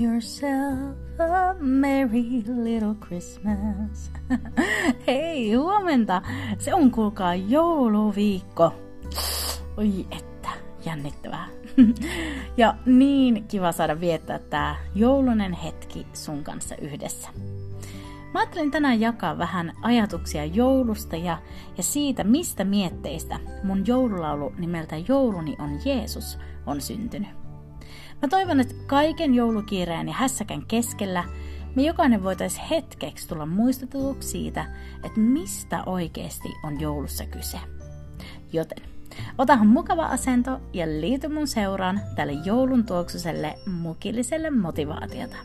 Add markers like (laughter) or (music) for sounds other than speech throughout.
Yourself a merry little Christmas. (laughs) Hei, huomenta! Se on kuulkaa jouluviikko. Oi että, jännittävää. (laughs) ja niin kiva saada viettää tää joulunen hetki sun kanssa yhdessä. Mä ajattelin tänään jakaa vähän ajatuksia joulusta ja, ja siitä, mistä mietteistä mun joululaulu nimeltä Jouluni on Jeesus on syntynyt. Mä toivon, että kaiken joulukiireen ja hässäkän keskellä me jokainen voitaisiin hetkeksi tulla muistutetuksi siitä, että mistä oikeasti on joulussa kyse. Joten otahan mukava asento ja liity mun seuraan tälle joulun tuoksuselle mukilliselle motivaatiota.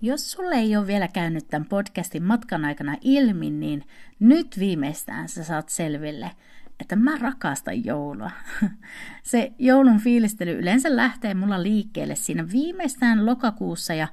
Jos sulle ei ole vielä käynyt tämän podcastin matkan aikana ilmi, niin nyt viimeistään sä saat selville, että mä rakastan joulua. (laughs) Se joulun fiilistely yleensä lähtee mulla liikkeelle siinä viimeistään lokakuussa ja,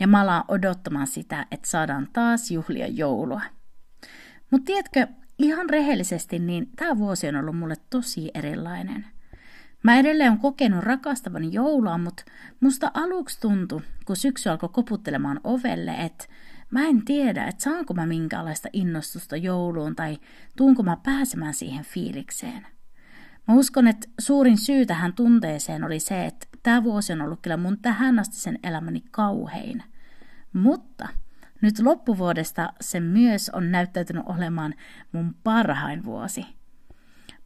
ja mä alan odottamaan sitä, että saadaan taas juhlia joulua. Mutta tiedätkö, ihan rehellisesti, niin tämä vuosi on ollut mulle tosi erilainen – Mä edelleen on kokenut rakastavani joulua, mutta musta aluksi tuntui, kun syksy alkoi koputtelemaan ovelle, että mä en tiedä, että saanko mä minkäänlaista innostusta jouluun tai tuunko mä pääsemään siihen fiilikseen. Mä uskon, että suurin syy tähän tunteeseen oli se, että tämä vuosi on ollut kyllä mun tähän asti sen elämäni kauhein. Mutta nyt loppuvuodesta se myös on näyttäytynyt olemaan mun parhain vuosi –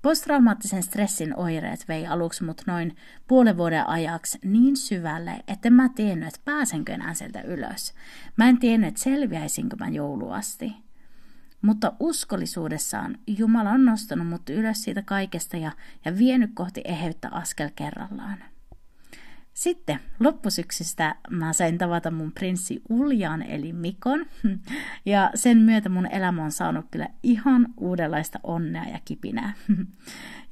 Posttraumaattisen stressin oireet vei aluksi mut noin puolen vuoden ajaksi niin syvälle, että mä tiennyt, että pääsenkö enää sieltä ylös. Mä en tiennyt, että selviäisinkö mä jouluasti. Mutta uskollisuudessaan Jumala on nostanut mut ylös siitä kaikesta ja, ja vienyt kohti eheyttä askel kerrallaan. Sitten loppusyksystä mä sain tavata mun prinssi Uljan eli Mikon ja sen myötä mun elämä on saanut kyllä ihan uudenlaista onnea ja kipinää.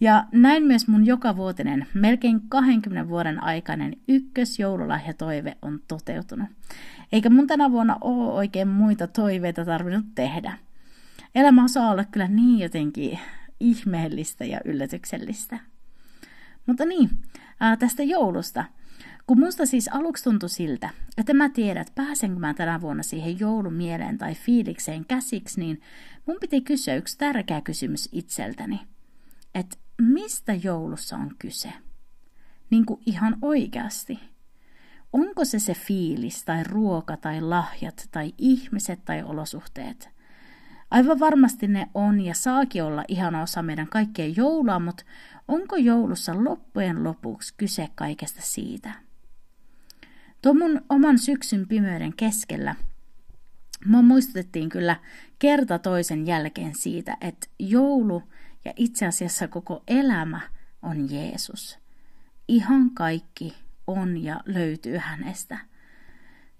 Ja näin myös mun jokavuotinen, melkein 20 vuoden aikainen ykkösjoululahjatoive on toteutunut. Eikä mun tänä vuonna ole oikein muita toiveita tarvinnut tehdä. Elämä osaa olla kyllä niin jotenkin ihmeellistä ja yllätyksellistä. Mutta niin, ää, tästä joulusta – kun musta siis aluksi tuntui siltä, että mä tiedän, että pääsenkö mä tänä vuonna siihen joulumieleen tai fiilikseen käsiksi, niin mun piti kysyä yksi tärkeä kysymys itseltäni. Että mistä joulussa on kyse? Niin kuin ihan oikeasti. Onko se se fiilis tai ruoka tai lahjat tai ihmiset tai olosuhteet? Aivan varmasti ne on ja saakin olla ihan osa meidän kaikkea joulua, mutta onko joulussa loppujen lopuksi kyse kaikesta siitä? Tuon mun oman syksyn pimeyden keskellä Mua muistutettiin kyllä kerta toisen jälkeen siitä, että joulu ja itse asiassa koko elämä on Jeesus. Ihan kaikki on ja löytyy hänestä.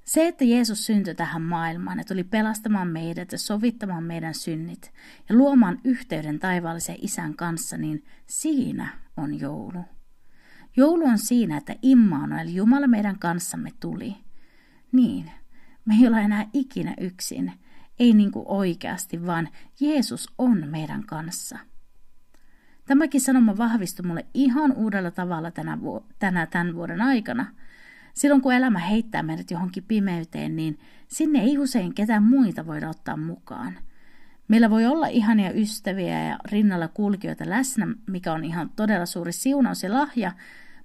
Se, että Jeesus syntyi tähän maailmaan ja tuli pelastamaan meidät ja sovittamaan meidän synnit ja luomaan yhteyden taivaallisen isän kanssa, niin siinä on joulu. Joulu on siinä, että Immanuel, Jumala meidän kanssamme tuli. Niin, me ei olla enää ikinä yksin, ei niin kuin oikeasti, vaan Jeesus on meidän kanssa. Tämäkin sanoma vahvistui mulle ihan uudella tavalla tänä, vu- tänä tämän vuoden aikana. Silloin kun elämä heittää meidät johonkin pimeyteen, niin sinne ei usein ketään muita voida ottaa mukaan. Meillä voi olla ihania ystäviä ja rinnalla kulkijoita läsnä, mikä on ihan todella suuri siunaus ja lahja,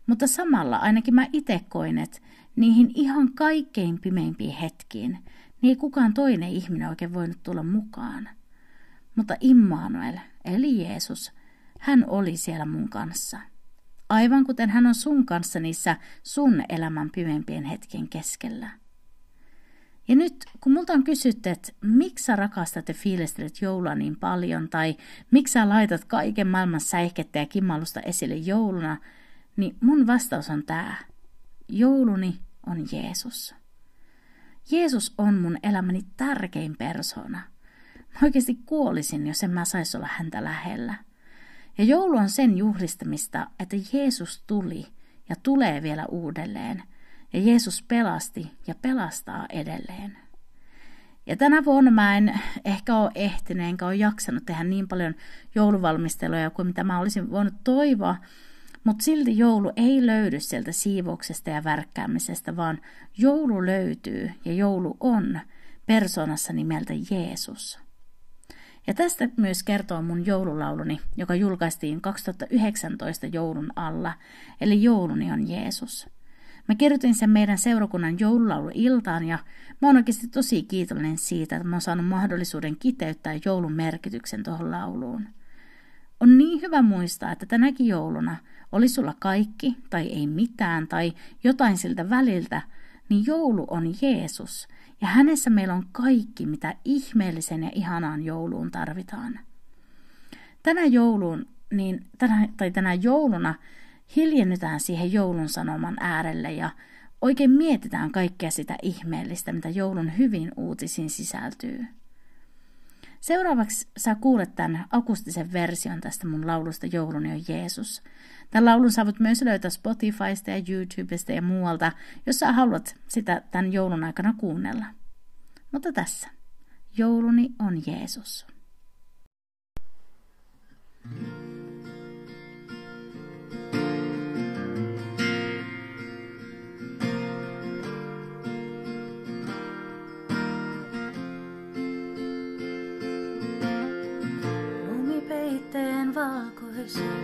mutta samalla ainakin mä itse koin, että niihin ihan kaikkein pimeimpiin hetkiin niin ei kukaan toinen ihminen oikein voinut tulla mukaan. Mutta Immanuel, eli Jeesus, hän oli siellä mun kanssa. Aivan kuten hän on sun kanssa niissä sun elämän pimeimpien hetken keskellä. Ja nyt, kun multa on kysytty, että miksi sä rakastat ja fiilistelet joulua niin paljon, tai miksi sä laitat kaiken maailman säihkettä ja kimmallusta esille jouluna, niin mun vastaus on tämä. Jouluni on Jeesus. Jeesus on mun elämäni tärkein persona. Mä oikeasti kuolisin, jos en mä saisi olla häntä lähellä. Ja joulu on sen juhlistamista, että Jeesus tuli ja tulee vielä uudelleen. Ja Jeesus pelasti ja pelastaa edelleen. Ja tänä vuonna mä en ehkä ole ehtinyt, enkä ole jaksanut tehdä niin paljon jouluvalmisteluja kuin mitä mä olisin voinut toivoa, mutta silti joulu ei löydy sieltä siivouksesta ja värkkäämisestä, vaan joulu löytyy ja joulu on persoonassa nimeltä Jeesus. Ja tästä myös kertoo mun joululauluni, joka julkaistiin 2019 joulun alla, eli jouluni on Jeesus. Mä kirjoitin sen meidän seurakunnan joululauluiltaan ja mä oon oikeasti tosi kiitollinen siitä, että mä oon saanut mahdollisuuden kiteyttää joulun merkityksen tuohon lauluun. On niin hyvä muistaa, että tänäkin jouluna oli sulla kaikki tai ei mitään tai jotain siltä väliltä, niin joulu on Jeesus ja hänessä meillä on kaikki, mitä ihmeellisen ja ihanaan jouluun tarvitaan. Tänä jouluun, niin tänä, tai tänä jouluna hiljennytään siihen joulun sanoman äärelle ja oikein mietitään kaikkea sitä ihmeellistä, mitä joulun hyvin uutisiin sisältyy. Seuraavaksi sä kuulet tämän akustisen version tästä mun laulusta Jouluni on Jeesus. Tämän laulun saavat myös löytää Spotifysta ja YouTubesta ja muualta, jos sä haluat sitä tämän joulun aikana kuunnella. Mutta tässä. Jouluni on Jeesus. Lumipeitteen us.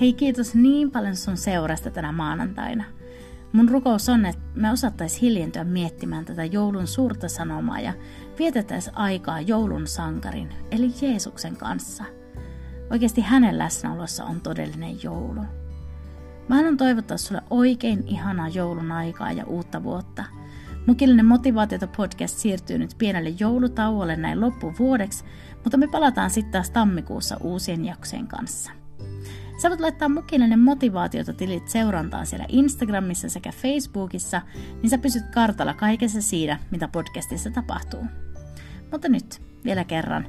Hei kiitos niin paljon sun seurasta tänä maanantaina. Mun rukous on, että me osattais hiljentyä miettimään tätä joulun suurta sanomaa ja vietettäis aikaa joulun sankarin, eli Jeesuksen kanssa. Oikeasti hänen läsnäolossa on todellinen joulu. Mä haluan toivottaa sulle oikein ihanaa joulun aikaa ja uutta vuotta. Mukillinen motivaatiota podcast siirtyy nyt pienelle joulutauolle näin loppuvuodeksi, mutta me palataan sitten taas tammikuussa uusien jaksojen kanssa. Sä voit laittaa mukillinen motivaatiota tilit seurantaa siellä Instagramissa sekä Facebookissa, niin sä pysyt kartalla kaikessa siinä, mitä podcastissa tapahtuu. Mutta nyt vielä kerran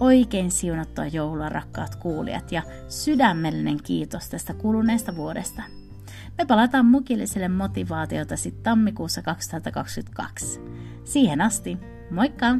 oikein siunattua joulua rakkaat kuulijat ja sydämellinen kiitos tästä kuluneesta vuodesta. Me palataan mukilliselle motivaatiota sitten tammikuussa 2022. Siihen asti, moikka!